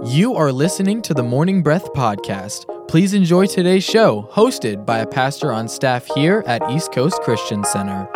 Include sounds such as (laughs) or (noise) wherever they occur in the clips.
You are listening to the Morning Breath Podcast. Please enjoy today's show, hosted by a pastor on staff here at East Coast Christian Center.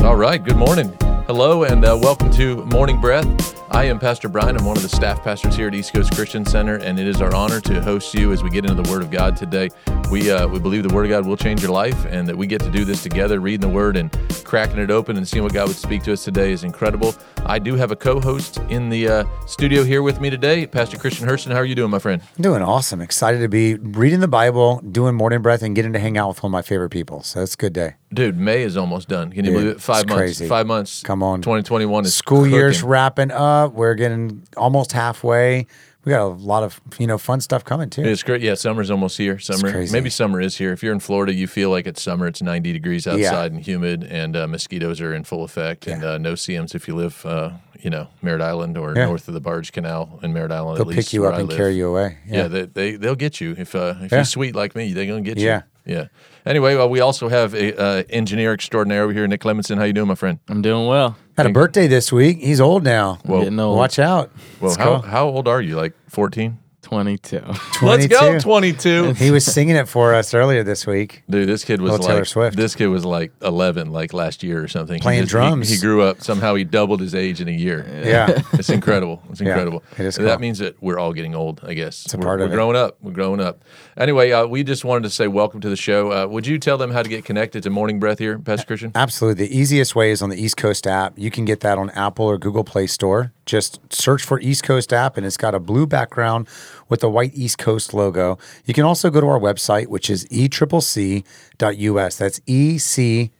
All right, good morning. Hello, and uh, welcome to Morning Breath. I am Pastor Brian. I'm one of the staff pastors here at East Coast Christian Center, and it is our honor to host you as we get into the Word of God today. We uh, we believe the Word of God will change your life, and that we get to do this together, reading the Word and cracking it open and seeing what God would speak to us today is incredible. I do have a co-host in the uh, studio here with me today, Pastor Christian Hurston. How are you doing, my friend? Doing awesome. Excited to be reading the Bible, doing morning breath, and getting to hang out with one of my favorite people. So it's a good day. Dude, May is almost done. Can you Dude, believe it? Five months. crazy. Five months. Come on. 2021 is School year's cooking. wrapping up. We're getting almost halfway. We got a lot of you know fun stuff coming too. It's great. Yeah, summer's almost here. Summer, maybe summer is here. If you're in Florida, you feel like it's summer. It's 90 degrees outside Yeah. and humid, and uh, mosquitoes are in full effect. And uh, no-see-ums if you live, uh, you know, Merritt Island or Yeah. north of the Barge Canal in Merritt Island. They'll pick you up and carry you away. Yeah, they, they they'll get you if uh, if Yeah. you're sweet like me. They're gonna get you. Yeah. Yeah. Anyway, well, we also have a uh, engineer extraordinaire over here, Nick Clemenson. How you doing, my friend? I'm doing well. Had a birthday this week. He's old now. Well, Getting old. Watch out. well, Let's how go. how old are you? Like 14? 22. Let's go, 22. 22. He was singing it for us earlier this week. Dude, this kid was Little Taylor like Swift. this kid was like 11 like last year or something. He Playing just- he- drums. He, grew up somehow he doubled his age in a year. Yeah. (laughs) It's incredible. It's Yeah, incredible. it is And That means that we're all getting old, I guess. It's a we're, part of we're it. growing up. We're growing up. Anyway, uh, we just wanted to say welcome to the show. Uh, would you tell them how to get connected to Morning Breath here, Pastor Christian? Absolutely. The easiest way is on the East Coast app. You can get that on Apple or Google Play Store. Just search for East Coast app, and it's got a blue background with the white East Coast logo. You can also go to our website, which is eCCC.us. That's eCCC.us.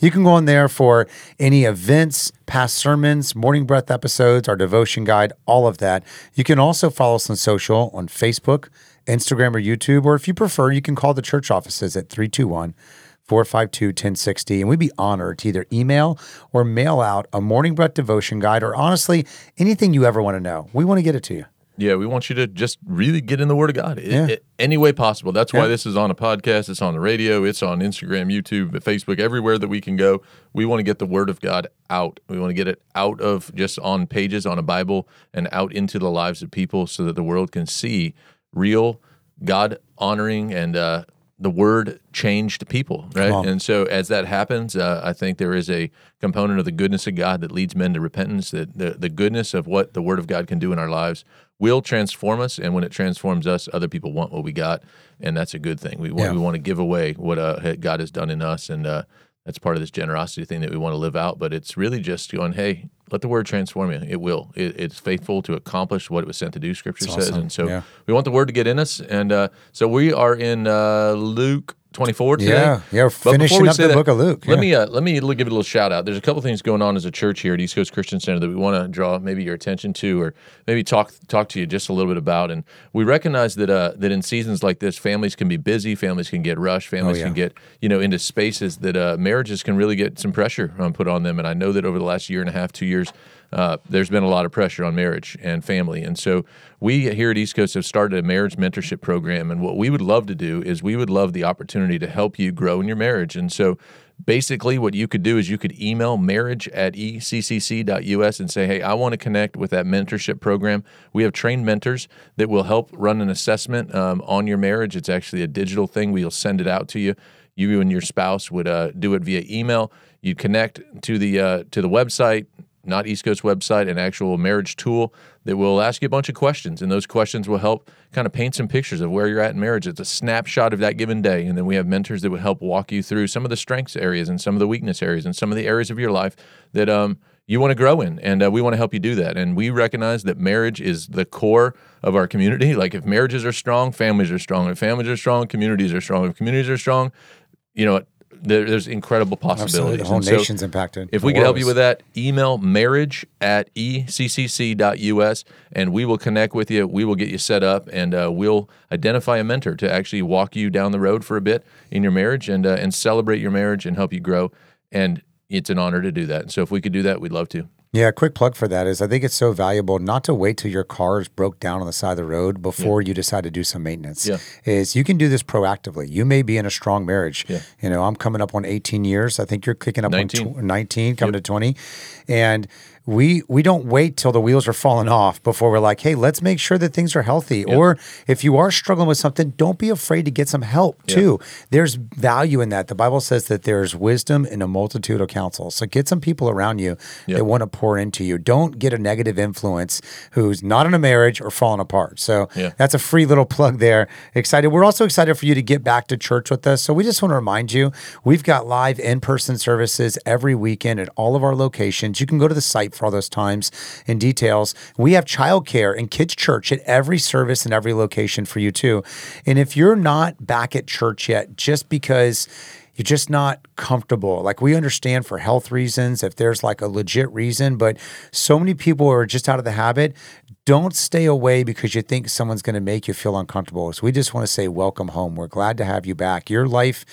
You can go on there for any events, past sermons, morning breath episodes, our devotion guide, all of that. You can also follow us on social on Facebook, Instagram, or YouTube. Or if you prefer, you can call the church offices at 321 452 1060. And we'd be honored to either email or mail out a morning breath devotion guide or honestly, anything you ever want to know. We want to get it to you. Yeah, we want you to just really get in the Word of God i- Yeah. i- any way possible. That's why this is on a podcast. It's on the radio. It's on Instagram, YouTube, Facebook, everywhere that we can go. We want to get the Word of God out. We want to get it out of just on pages on a Bible and out into the lives of people so that the world can see real God honoring and uh, the Word changed people, right? And so as that happens, uh, I think there is a component of the goodness of God that leads men to repentance. That the, the goodness of what the Word of God can do in our lives will transform us, and when it transforms us, other people want what we got, and that's a good thing. We want Yeah. we want to give away what uh, God has done in us, and uh, that's part of this generosity thing that we want to live out. But it's really just going, hey, let the Word transform you. It will. It, it's faithful to accomplish what it was sent to do. Scripture says, and so Yeah. we want the Word to get in us, and uh, so we are in uh, Luke. 24 today. Yeah. Yeah, finishing we up say the book of Luke. Let Yeah. me uh, let me give it a little shout out. There's a couple things going on as a church here at East Coast Christian Center that we want to draw maybe your attention to, or maybe talk talk to you just a little bit about. And we recognize that uh, that in seasons like this, families can be busy, families can get rushed, families Oh, yeah. can get you know into spaces that uh, marriages can really get some pressure um, put on them. And I know that over the last year and a half, two years, uh, there's been a lot of pressure on marriage and family. And so we here at East Coast have started a marriage mentorship program. And what we would love to do is we would love the opportunity to help you grow in your marriage. And so basically what you could do is you could email marriage at eccc.us and say, hey, I want to connect with that mentorship program. We have trained mentors that will help run an assessment um, on your marriage. It's actually a digital thing. We'll send it out to you. You and your spouse would uh, do it via email. You'd connect to the uh, to the website, not East Coast website, an actual marriage tool that will ask you a bunch of questions, and those questions will help kind of paint some pictures of where you're at in marriage. It's a snapshot of that given day, and then we have mentors that would help walk you through some of the strengths areas and some of the weakness areas and some of the areas of your life that um, you want to grow in, and uh, we want to help you do that. And we recognize that marriage is the core of our community. Like if marriages are strong, families are strong. If families are strong, communities are strong. If communities are strong, you know, there, there's incredible possibilities. Absolutely. The whole And so nation's impacted. If we could help you with that, email marriage at eccc.us and we will connect with you. We will get you set up and uh, we'll identify a mentor to actually walk you down the road for a bit in your marriage and, uh, and celebrate your marriage and help you grow. And it's an honor to do that. So if we could do that, we'd love to. Yeah, a quick plug for that is I think it's so valuable not to wait till your car is broke down on the side of the road before you decide to do some maintenance. Yeah. Is you can do this proactively. You may be in a strong marriage. Yeah. You know, I'm coming up on 18 years. I think you're kicking up 19. on tw- 19, coming to 20. And we we don't wait till the wheels are falling off before we're like, hey, let's make sure that things are healthy. Or if you are struggling with something, don't be afraid to get some help too. There's value in that. The Bible says that there's wisdom in a multitude of counsel. So get some people around you that want to pour into you. Don't get a negative influence who's not in a marriage or falling apart. So that's a free little plug there. Excited. We're also excited for you to get back to church with us. So we just want to remind you we've got live in person services every weekend at all of our locations. You can go to the site for all those times and details. We have childcare and kids' church at every service and every location for you, too. And if you're not back at church yet, just because you're just not comfortable. Like we understand for health reasons, if there's like a legit reason, but so many people are just out of the habit. Don't stay away because you think someone's going to make you feel uncomfortable. So we just want to say, welcome home. We're glad to have you back. Your life,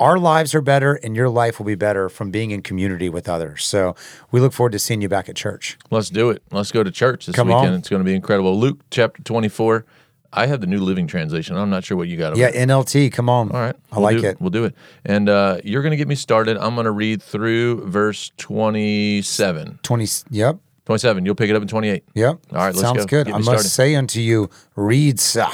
our lives are better, and your life will be better from being in community with others. So we look forward to seeing you back at church. Let's do it. Let's go to church this Come weekend. on. It's going to be incredible. Luke chapter 24. I have the New Living Translation. I'm not sure what you got. Yeah, there. NLT, come on. All right. I We'll like do- it. We'll do it. And uh, you're going to get me started. I'm going to read through verse 27. 20, yep, 27. You'll pick it up in 28. yep. All right, let's Sounds go. good. Get I must started. say unto you, read, sah.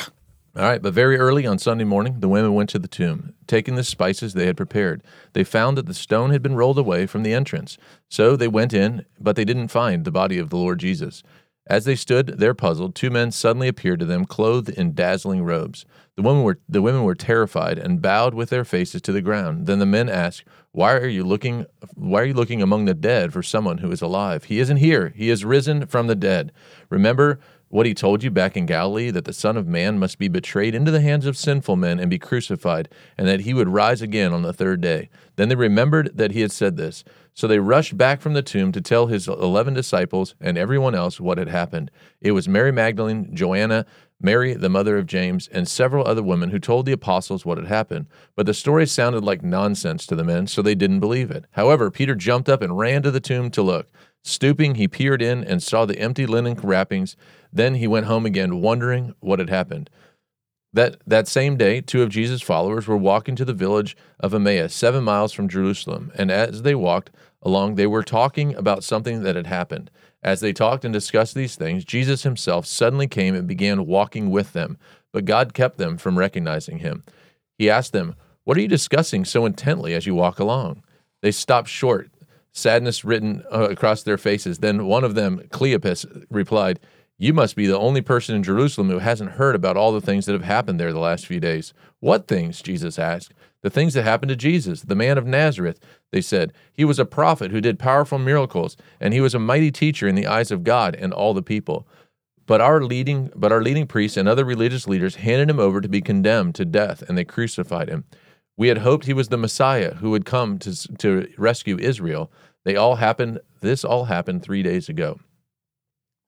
All right, but very early on Sunday morning, the women went to the tomb, taking the spices they had prepared. They found that the stone had been rolled away from the entrance. So they went in, but they didn't find the body of the Lord Jesus. As they stood there puzzled, two men suddenly appeared to them, clothed in dazzling robes. The women were the women were terrified and bowed with their faces to the ground. Then the men asked, "Why are you looking why are you looking among the dead for someone who is alive? He isn't here. He is risen from the dead. Remember what he told you back in Galilee that the Son of Man must be betrayed into the hands of sinful men and be crucified, and that he would rise again on the third day. Then they remembered that he had said this. So they rushed back from the tomb to tell his eleven disciples and everyone else what had happened. It was Mary Magdalene, Joanna, Mary, the mother of James, and several other women who told the apostles what had happened. But the story sounded like nonsense to the men, so they didn't believe it. However, Peter jumped up and ran to the tomb to look. Stooping, he peered in and saw the empty linen wrappings. Then he went home again, wondering what had happened. That, that same day, two of Jesus' followers were walking to the village of Emmaus, seven miles from Jerusalem. And as they walked along, they were talking about something that had happened. As they talked and discussed these things, Jesus himself suddenly came and began walking with them, but God kept them from recognizing him. He asked them, What are you discussing so intently as you walk along? They stopped short, sadness written uh, across their faces. Then one of them, Cleopas, replied, You must be the only person in Jerusalem who hasn't heard about all the things that have happened there the last few days. What things? Jesus asked. The things that happened to Jesus, the man of Nazareth, they said. He was a prophet who did powerful miracles, and he was a mighty teacher in the eyes of God and all the people. But our leading but our leading priests and other religious leaders handed him over to be condemned to death, and they crucified him. We had hoped he was the Messiah who would come to to rescue Israel. They all happened. This all happened three days ago.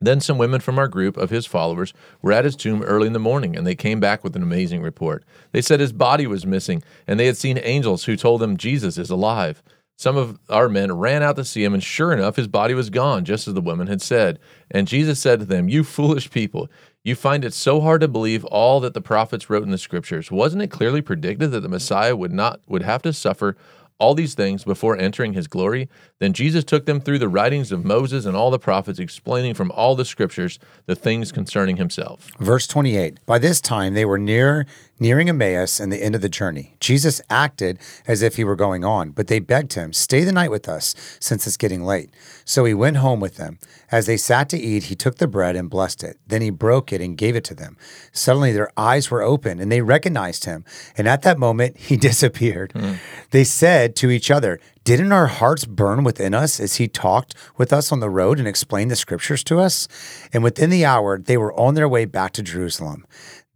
Then some women from our group of his followers were at his tomb early in the morning, and they came back with an amazing report. They said his body was missing, and they had seen angels who told them Jesus is alive. Some of our men ran out to see him, and sure enough, his body was gone, just as the women had said. And Jesus said to them, You foolish people, you find it so hard to believe all that the prophets wrote in the scriptures. Wasn't it clearly predicted that the Messiah would not would have to suffer all these things before entering his glory? Then Jesus took them through the writings of Moses and all the prophets, explaining from all the scriptures the things concerning himself. Verse 28. By this time they were near nearing Emmaus and the end of the journey. Jesus acted as if he were going on, but they begged him, "Stay the night with us, since it's getting late." So he went home with them. As they sat to eat, he took the bread and blessed it. Then he broke it and gave it to them. Suddenly their eyes were open and they recognized him, and at that moment (laughs) he disappeared. Hmm. They said to each other, didn't our hearts burn within us as he talked with us on the road and explained the scriptures to us? And within the hour, they were on their way back to Jerusalem.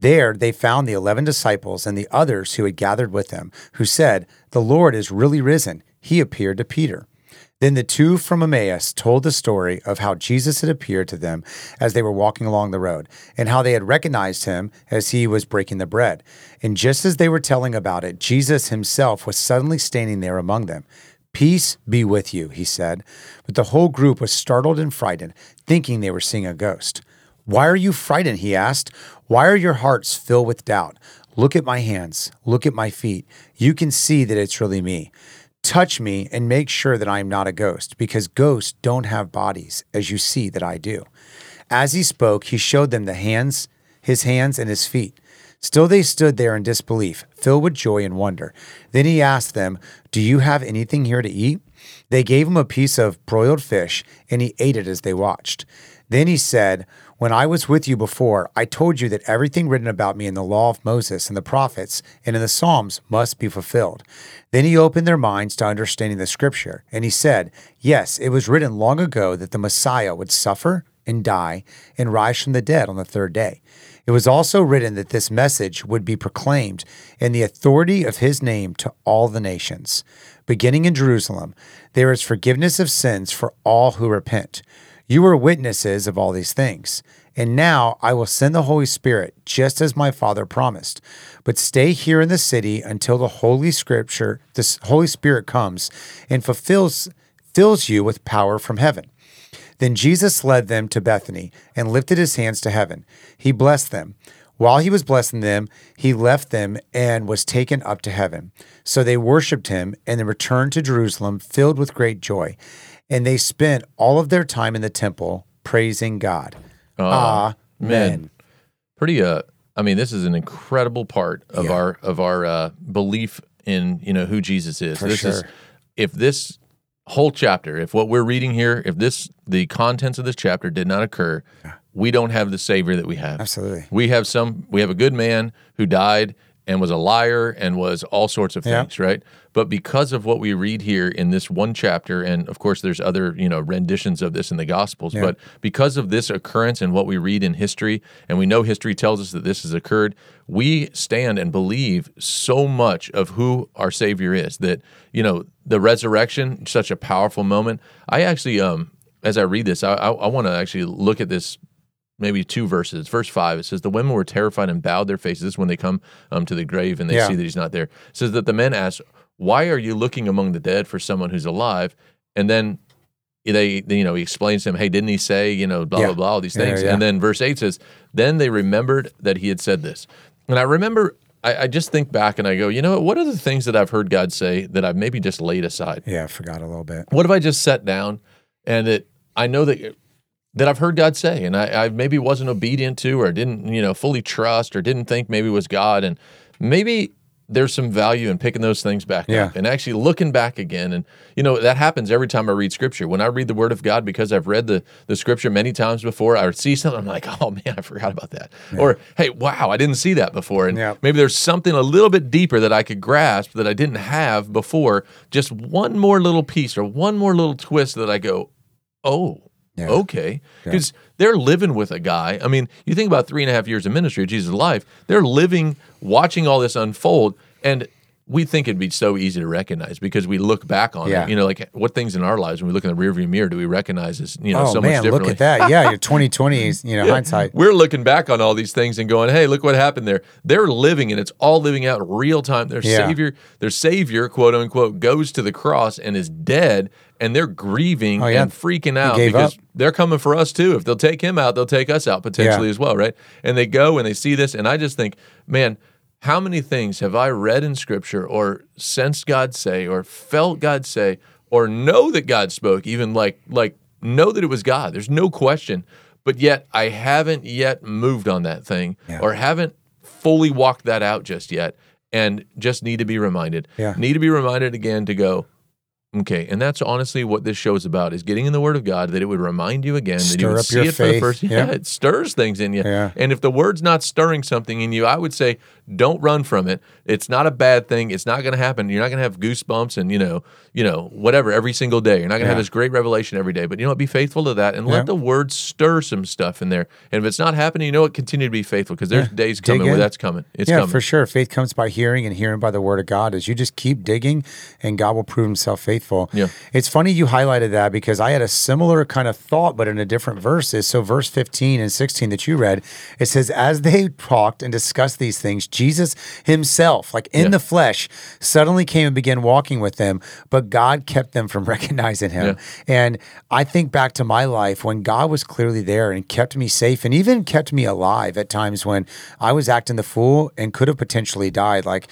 There they found the eleven disciples and the others who had gathered with them, who said, The Lord is really risen. He appeared to Peter. Then the two from Emmaus told the story of how Jesus had appeared to them as they were walking along the road, and how they had recognized him as he was breaking the bread. And just as they were telling about it, Jesus himself was suddenly standing there among them. Peace be with you, he said. But the whole group was startled and frightened, thinking they were seeing a ghost. Why are you frightened? He asked. Why are your hearts filled with doubt? Look at my hands. Look at my feet. You can see that it's really me. touch me and make sure that I am not a ghost, because ghosts don't have bodies, as you see that I do. As he spoke, he showed them the hands, his hands and his feet. Still they stood there in disbelief, filled with joy and wonder. Then he asked them, Do you have anything here to eat? They gave him a piece of broiled fish, and he ate it as they watched. Then he said, When I was with you before, I told you that everything written about me in the law of Moses and the prophets and in the Psalms must be fulfilled. Then he opened their minds to understanding the scripture, and he said, Yes, it was written long ago that the Messiah would suffer and die and rise from the dead on the third day. It was also written that this message would be proclaimed in the authority of his name to all the nations. Beginning in Jerusalem, there is forgiveness of sins for all who repent. You were witnesses of all these things. And now I will send the Holy Spirit, just as my Father promised. But stay here in the city until the Holy Scripture, the Holy Spirit comes and fulfills fills you with power from heaven. Then Jesus led them to Bethany and lifted his hands to heaven. He blessed them. While he was blessing them, he left them and was taken up to heaven. So they worshiped him and then returned to Jerusalem filled with great joy. And they spent all of their time in the temple praising God. Uh, Amen. pretty uh i mean this is an incredible part of Yeah. our of our uh belief in you know who jesus is For this is if this whole chapter if what we're reading here if this the contents of this chapter did not occur we don't have the savior that we have Absolutely. we have some we have a good man who died and was a liar and was all sorts of Yeah. things right? But because of what we read here in this one chapter and of course there's other you know renditions of this in the gospels but because of this occurrence and what we read in history and we know history tells us that this has occurred we stand and believe so much of who our savior is that you know the resurrection such a powerful moment. I actually um as i read this i i, I want to actually look at this maybe two verses. Verse five, it says, The women were terrified and bowed their faces. This is when they come um, to the grave and they Yeah. see that he's not there. It says that the men asked, Why are you looking among the dead for someone who's alive? And then they, you know, he explains to them, Hey, didn't he say, you know, blah, Yeah. blah, blah, all these things. yeah. And then verse eight says, Then they remembered that he had said this. And I remember, I, I just think back and I go, You know what? What are the things that I've heard God say that I've maybe just laid aside? Yeah, I forgot a little bit. what if I just sat down and it I know that that I've heard God say and I, I maybe wasn't obedient to or didn't you know fully trust or didn't think maybe was God and maybe there's some value in picking those things back Yeah. up and actually looking back again and you know that happens every time I read scripture when I read the word of God because I've read the the scripture many times before I see something I'm like oh man I forgot about that or hey wow I didn't see that before and Yeah. maybe there's something a little bit deeper that I could grasp that I didn't have before. Just one more little piece or one more little twist that I go, oh, Yeah. okay. Because they're living with a guy. I mean, you think about three and a half years of ministry of Jesus' life, they're living, watching all this unfold. And we think it'd be so easy to recognize because we look back on Yeah. it. You know, like what things in our lives when we look in the rearview mirror do we recognize as you know oh so man, much differently? look at that. Yeah, your (laughs) 2020 is, you know, hindsight. We're looking back on all these things and going, "Hey, look what happened there." They're living, and it's all living out real time. Their Yeah. savior, their savior, quote unquote, goes to the cross and is dead, and they're grieving Oh, yeah. and freaking out because up. they're coming for us too. If they'll take him out, they'll take us out potentially Yeah. as well, right? And they go and they see this, and I just think, man. How many things have I read in scripture or sensed God say or felt God say or know that God spoke, even like like know that it was God. There's no question. But yet I haven't yet moved on that thing Yeah. or haven't fully walked that out just yet and just need to be reminded. Yeah. Need to be reminded again to go, Okay, and that's honestly what this show is about: is getting in the Word of God that it would remind you again that you would see it for the first. (laughs) Yeah. Yeah, it stirs things in you. Yeah. And if the Word's not stirring something in you, I would say don't run from it. It's not a bad thing. It's not going to happen. You're not going to have goosebumps and you know, you know, whatever every single day. You're not going to have this great revelation every day. But you know what? Be faithful to that and Yeah. let the Word stir some stuff in there. And if it's not happening, you know what? Continue to be faithful because there's days coming where that's coming. It's yeah, coming. for sure. Faith comes by hearing, and hearing by the word of God. As you just keep digging, and God will prove Himself faithful. Yeah. it's funny you highlighted that because I had a similar kind of thought, but in a different verses. So, verse fifteen and sixteen that you read, it says, "As they talked and discussed these things, Jesus Himself, like in Yeah. the flesh, suddenly came and began walking with them, but God kept them from (laughs) recognizing Him." And I think back to my life when God was clearly there and kept me safe, and even kept me alive at times when I was acting the fool and could have potentially died. Like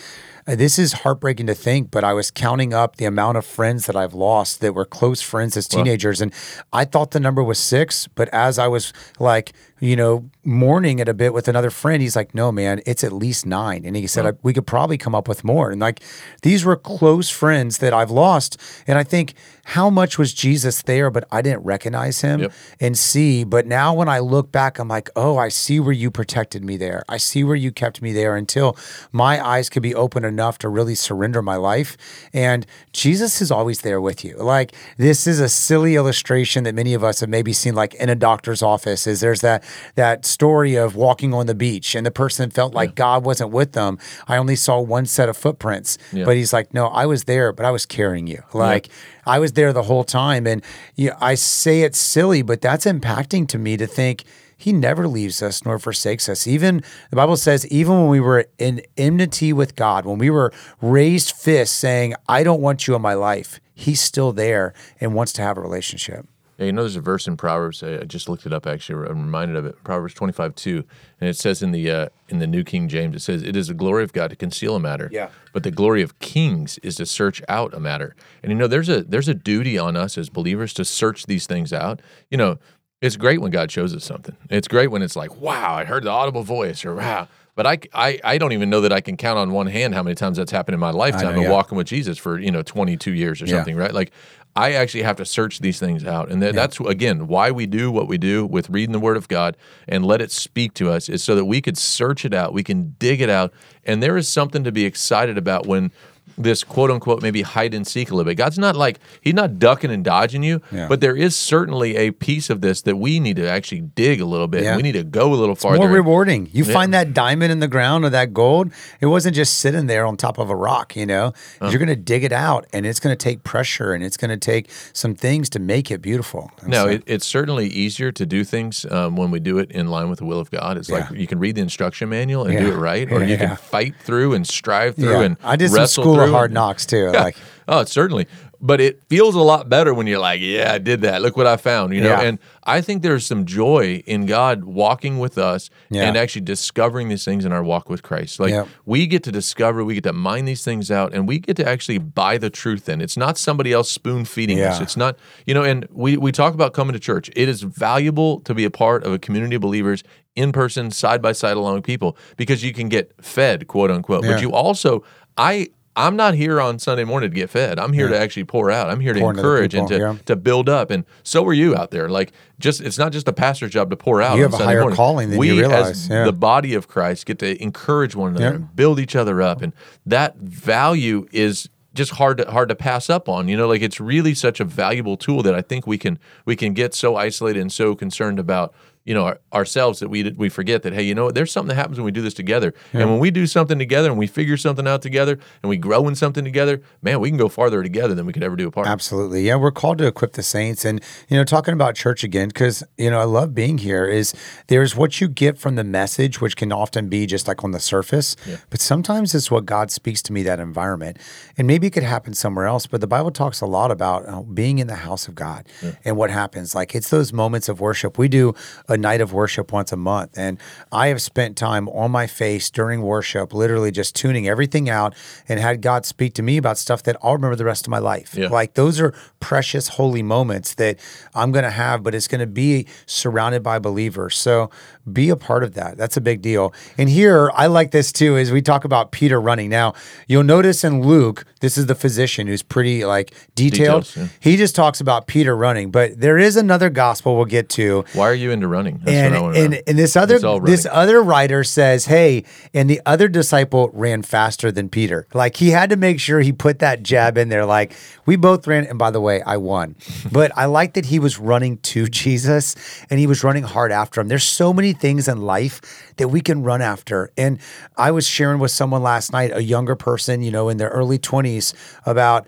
Uh, this is heartbreaking to think, but I was counting up the amount of friends that I've lost that were close friends as teenagers. And I thought the number was six, but as I was like, you know, mourning it a bit with another friend, he's like, no, man, it's at least nine. And he said, I, we could probably come up with more. And like, these were close friends that I've lost. And I think, how much was Jesus there, but I didn't recognize him Yep. and see. But now when I look back, I'm like, oh, I see where you protected me there. I see where you kept me there until my eyes could be open enough to really surrender my life. And Jesus is always there with you. Like this is a silly illustration that many of us have maybe seen like in a doctor's office is there's that that story of walking on the beach and the person felt like God wasn't with them. I only saw one set of footprints. Yeah. But he's like, no, I was there, but I was carrying you. Like I was there the whole time. And you I say it's silly, but that's impacting to me to think he never leaves us nor forsakes us. Even the Bible says, even when we were in enmity with God, when we were raised fists saying, I don't want you in my life, he's still there and wants to have a relationship. Yeah, you know, there's a verse in Proverbs. I just looked it up. Actually, I'm reminded of it. Proverbs 25, 2. and it says in the uh, in the New King James, it says, "It is the glory of God to conceal a matter, Yeah. but the glory of kings is to search out a matter." And you know, there's a there's a duty on us as believers to search these things out. You know, it's great when God shows us something. It's great when it's like, "Wow, I heard the audible voice," or "Wow." But I, I, I don't even know that I can count on one hand how many times that's happened in my lifetime know, of yeah. walking with Jesus for you know 22 years or Yeah. something, right? Like I actually have to search these things out, and that, that's again why we do what we do with reading the Word of God and let it speak to us is so that we could search it out, we can dig it out, and there is something to be excited about when this quote unquote maybe hide and seek a little bit. God's not like he's not ducking and dodging you, Yeah. but there is certainly a piece of this that we need to actually dig a little bit. Yeah. We need to go a little farther. More rewarding. You find that diamond in the ground or that gold, it wasn't just sitting there on top of a rock, you know? You're going to dig it out and it's going to take pressure and it's going to take some things to make it beautiful. And No, so- it, it's certainly easier to do things um, when we do it in line with the will of God. It's like you can read the instruction manual and do it right, or you can fight through and strive through yeah. and I did some wrestle school of hard knocks too. Yeah. Like, oh, certainly. But it feels a lot better when you're like, yeah, I did that. Look what I found, you know. Yeah. And I think there's some joy in God walking with us Yeah. and actually discovering these things in our walk with Christ. Like we get to discover, we get to mine these things out, and we get to actually buy the truth in. It's not somebody else spoon feeding us. It's not, you know, and we, we talk about coming to church. It is valuable to be a part of a community of believers in person, side by side, along with people, because you can get fed, quote unquote. But you also, I, I'm not here on Sunday morning to get fed. I'm here to actually pour out. I'm here to Pour into the encourage and to, yeah. to build up. And so are you out there. Like, just it's not just a pastor's job to pour out. You on have a Sunday higher morning. calling than we, you realize, as yeah. the body of Christ, get to encourage one another Yeah. and build each other up, and that value is just hard to hard to pass up on. You know, like it's really such a valuable tool that I think we can we can get so isolated and so concerned about you know our, ourselves that we we forget that hey you know what there's something that happens when we do this together and when we do something together and we figure something out together and we grow in something together man we can go farther together than we could ever do apart Absolutely. Yeah, we're called to equip the saints. And, you know, talking about church again, because, you know, I love being here, is there's what you get from the message, which can often be just like on the surface. But sometimes it's what God speaks to me, that environment. And maybe it could happen somewhere else. But the Bible talks a lot about uh, being in the house of God and what happens. Like it's those moments of worship. We do a night of worship once a month. And I have spent time on my face during worship, literally just tuning everything out and had God speak to me about stuff that I'll remember the rest of my life. Yeah. Like those are precious, holy moments that I'm going to have, but it's going to be surrounded by believers. So be a part of that. That's a big deal. And here, I like this too, is we talk about Peter running. Now, you'll notice in Luke, this is the physician who's pretty like detailed. Details, yeah. He just talks about Peter running, but there is another gospel we'll get to why are you into running That's and what I wanna and, and this other this other writer says, "Hey, and the other disciple ran faster than Peter. Like he had to make sure he put that jab in there. Like we both ran, and by the way, I won. (laughs) but I like that he was running to Jesus and he was running hard after him. There's so many things in life that we can run after. And I was sharing with someone last night, a younger person, you know, in their early 20s, about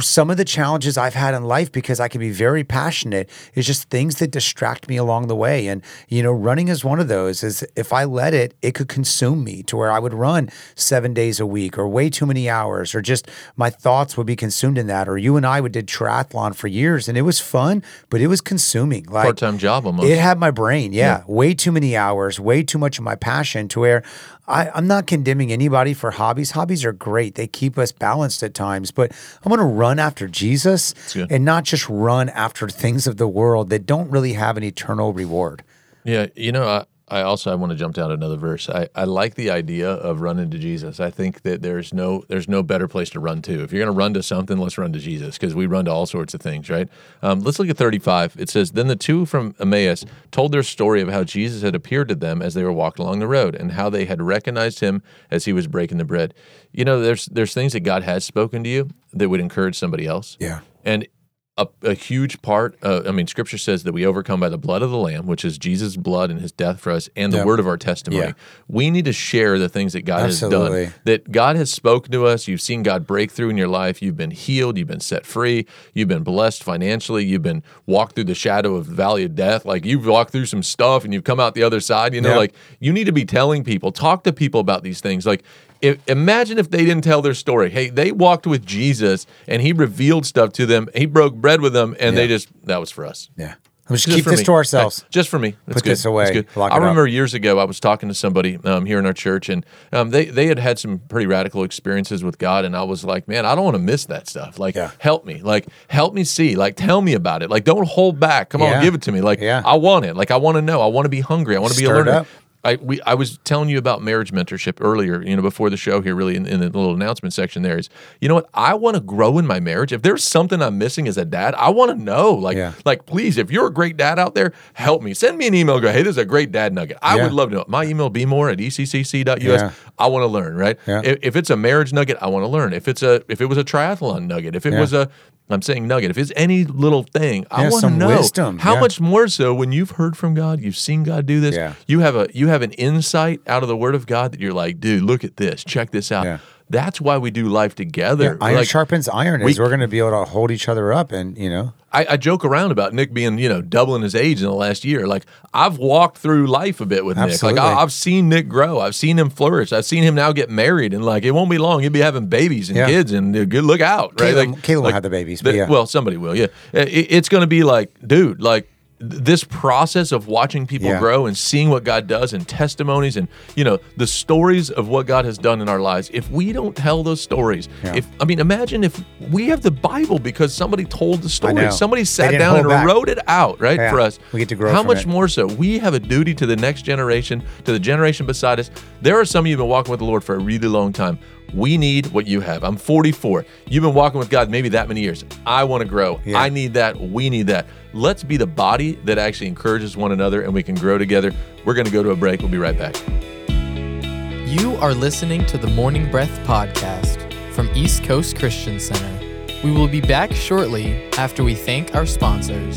some of the challenges I've had in life because I can be very passionate is just things that distract me along the way. And, you know, running is one of those is if I let it, it could consume me to where I would run seven days a week or way too many hours or just my thoughts would be consumed in that. Or you and I would did triathlon for years and it was fun, but it was consuming. Like Part time job almost. it had my brain, yeah, Way too many hours, way too much of my passion to where I, I'm not condemning anybody for hobbies. Hobbies are great. They keep us balanced at times, but I'm going to run after Jesus and not just run after things of the world that don't really have an eternal reward. Yeah, you know, I, I also I want to jump down to another verse. I, I like the idea of running to Jesus. I think that there's no there's no better place to run to. If you're going to run to something, let's run to Jesus because we run to all sorts of things, right? Um, let's look at 35. It says, "Then the two from Emmaus told their story of how Jesus had appeared to them as they were walking along the road, and how they had recognized him as he was breaking the bread." You know, there's there's things that God has spoken to you that would encourage somebody else. Yeah. And a, a huge part, uh, I mean, scripture says that we overcome by the blood of the Lamb, which is Jesus' blood and his death for us, and the Yeah. word of our testimony. Yeah. We need to share the things that God Absolutely. has done, that God has spoken to us. You've seen God break through in your life. You've been healed. You've been set free. You've been blessed financially. You've been walked through the shadow of the valley of death. Like you've walked through some stuff and you've come out the other side. You know, Yeah. like you need to be telling people, talk to people about these things. Like, if, imagine if they didn't tell their story. Hey, they walked with Jesus and he revealed stuff to them. He broke bread with them, and they just that was for us. Yeah. Let's Just keep this me. to ourselves. Right. Just for me. That's Put good. this That's away. good. Lock I it up. remember years ago, I was talking to somebody um, here in our church, and um, they they had had some pretty radical experiences with God, and I was like, man, I don't want to miss that stuff. Like, Yeah. help me. Like, help me see. Like, tell me about it. Like, don't hold back. Come Yeah. on, give it to me. Like, Yeah. I want it. Like, I want to know. I want to be hungry. I want to be a Stir it learner. up. I we I was telling you about marriage mentorship earlier, you know, before the show here, really in, in the little announcement section there is, you know what? I want to grow in my marriage. If there's something I'm missing as a dad, I want to know. Like, Yeah. like please, if you're a great dad out there, help me. Send me an email. Go, hey, this is a great dad nugget. I Yeah. would love to know. My email be more at eccc.us. Yeah. I want to learn, right? If, if it's a marriage nugget, I want to learn. If it's a if it was a triathlon nugget, if it was a I'm saying nugget. If it's any little thing, I want to know wisdom. how Yeah. much more so when you've heard from God, you've seen God do this. Yeah. You have a you have an insight out of the Word of God that you're like, dude, look at this, check this out. Yeah. That's why we do life together. Iron Like, sharpens iron is we- we, are going to be able to hold each other up and, you know, I, I joke around about Nick being, you know, doubling his age in the last year. Like I've walked through life a bit with Absolutely. Nick. Like I, I've seen Nick grow. I've seen him flourish. I've seen him now get married, and like it won't be long. He'll be having babies and Yeah. kids, and uh, good look out, right? Caleb- like, Caleb will have the babies, but the- yeah. Well, somebody will. Yeah, It- it's going to be like, dude, like this process of watching people Yeah. grow and seeing what God does and testimonies and you know the stories of what God has done in our lives. If we don't tell those stories, Yeah. if I mean, imagine if we have the Bible because somebody told the story. Somebody sat down and back. wrote it out, right, Yeah. for us. We get to grow How much it. more so? We have a duty to the next generation, to the generation beside us. There are some of you who've been walking with the Lord for a really long time. We need what you have. I'm 44. You've been walking with God maybe that many years. I want to grow. Yeah. I need that. We need that. Let's be the body that actually encourages one another and we can grow together. We're going to go to a break. We'll be right back. You are listening to the Morning Breath podcast from East Coast Christian Center. We will be back shortly after we thank our sponsors.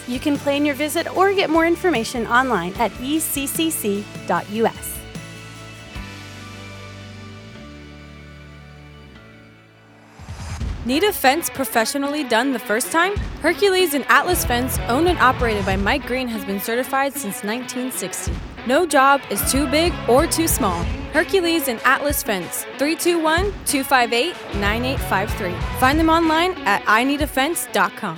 You can plan your visit or get more information online at eccc.us. Need a fence professionally done the first time? Hercules and Atlas Fence, owned and operated by Mike Green, has been certified since 1960. No job is too big or too small. Hercules and Atlas Fence, 321 258 9853. Find them online at ineedafence.com.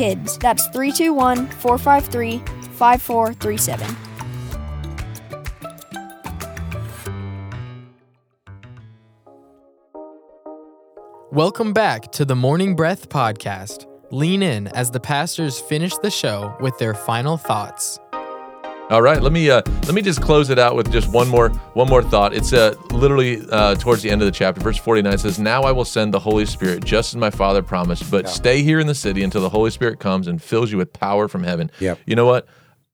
KIDS. That's 321 453 5437. Welcome back to the Morning Breath podcast. Lean in as the pastors finish the show with their final thoughts. All right, let me uh, let me just close it out with just one more one more thought. It's uh, literally uh, towards the end of the chapter, verse forty nine says, "Now I will send the Holy Spirit, just as my Father promised. But Yeah. stay here in the city until the Holy Spirit comes and fills you with power from heaven." Yep. You know what?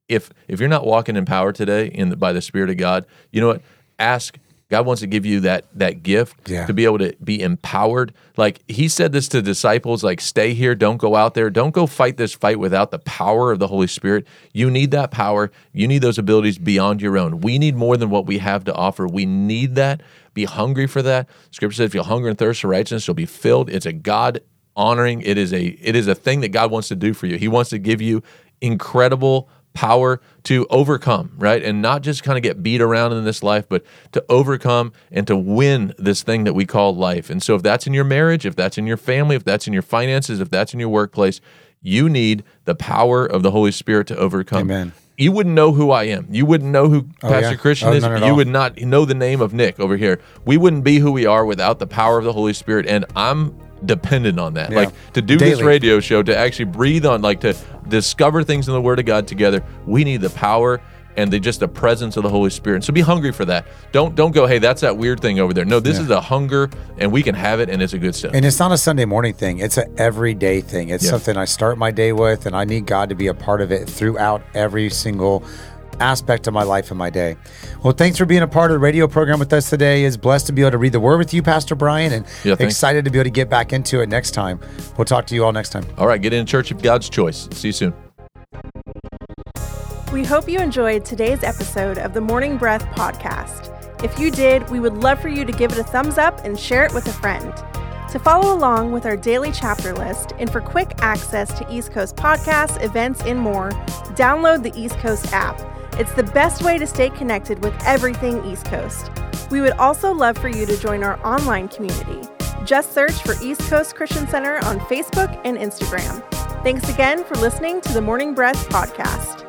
If if you're not walking in power today in the, by the Spirit of God, you know what? Ask. God wants to give you that that gift Yeah. to be able to be empowered. Like he said this to disciples, like stay here, don't go out there, don't go fight this fight without the power of the Holy Spirit. You need that power. You need those abilities beyond your own. We need more than what we have to offer. We need that. Be hungry for that. Scripture says, if you'll hunger and thirst for righteousness, you'll be filled. It's a God honoring. It is a it is a thing that God wants to do for you. He wants to give you incredible power to overcome, right? And not just kind of get beat around in this life, but to overcome and to win this thing that we call life. And so if that's in your marriage, if that's in your family, if that's in your finances, if that's in your workplace, you need the power of the Holy Spirit to overcome. Amen. You wouldn't know who I am. You wouldn't know who Oh, Pastor yeah? Christian Oh, is. You all. would not know the name of Nick over here. We wouldn't be who we are without the power of the Holy Spirit. And I'm dependent on that. Yeah. Like to do this radio show, to actually breathe on, like to discover things in the Word of God together, we need the power and the just the presence of the Holy Spirit. So be hungry for that. Don't don't go, hey, that's that weird thing over there. No, this Yeah. is a hunger and we can have it and it's a good stuff. And it's not a Sunday morning thing. It's an everyday thing. It's Yeah. something I start my day with, and I need God to be a part of it throughout every single aspect of my life and my day. Well, thanks for being a part of the radio program with us today. Is blessed to be able to read the word with you, Pastor Brian, and Yeah, excited to be able to get back into it next time. We'll talk to you all next time. All right, get in church of God's choice. See you soon. We hope you enjoyed today's episode of the Morning Breath podcast. If you did, we would love for you to give it a thumbs up and share it with a friend. To follow along with our daily chapter list and for quick access to East Coast podcasts, events, and more, download the East Coast app. It's the best way to stay connected with everything East Coast. We would also love for you to join our online community. Just search for East Coast Christian Center on Facebook and Instagram. Thanks again for listening to the Morning Breath podcast.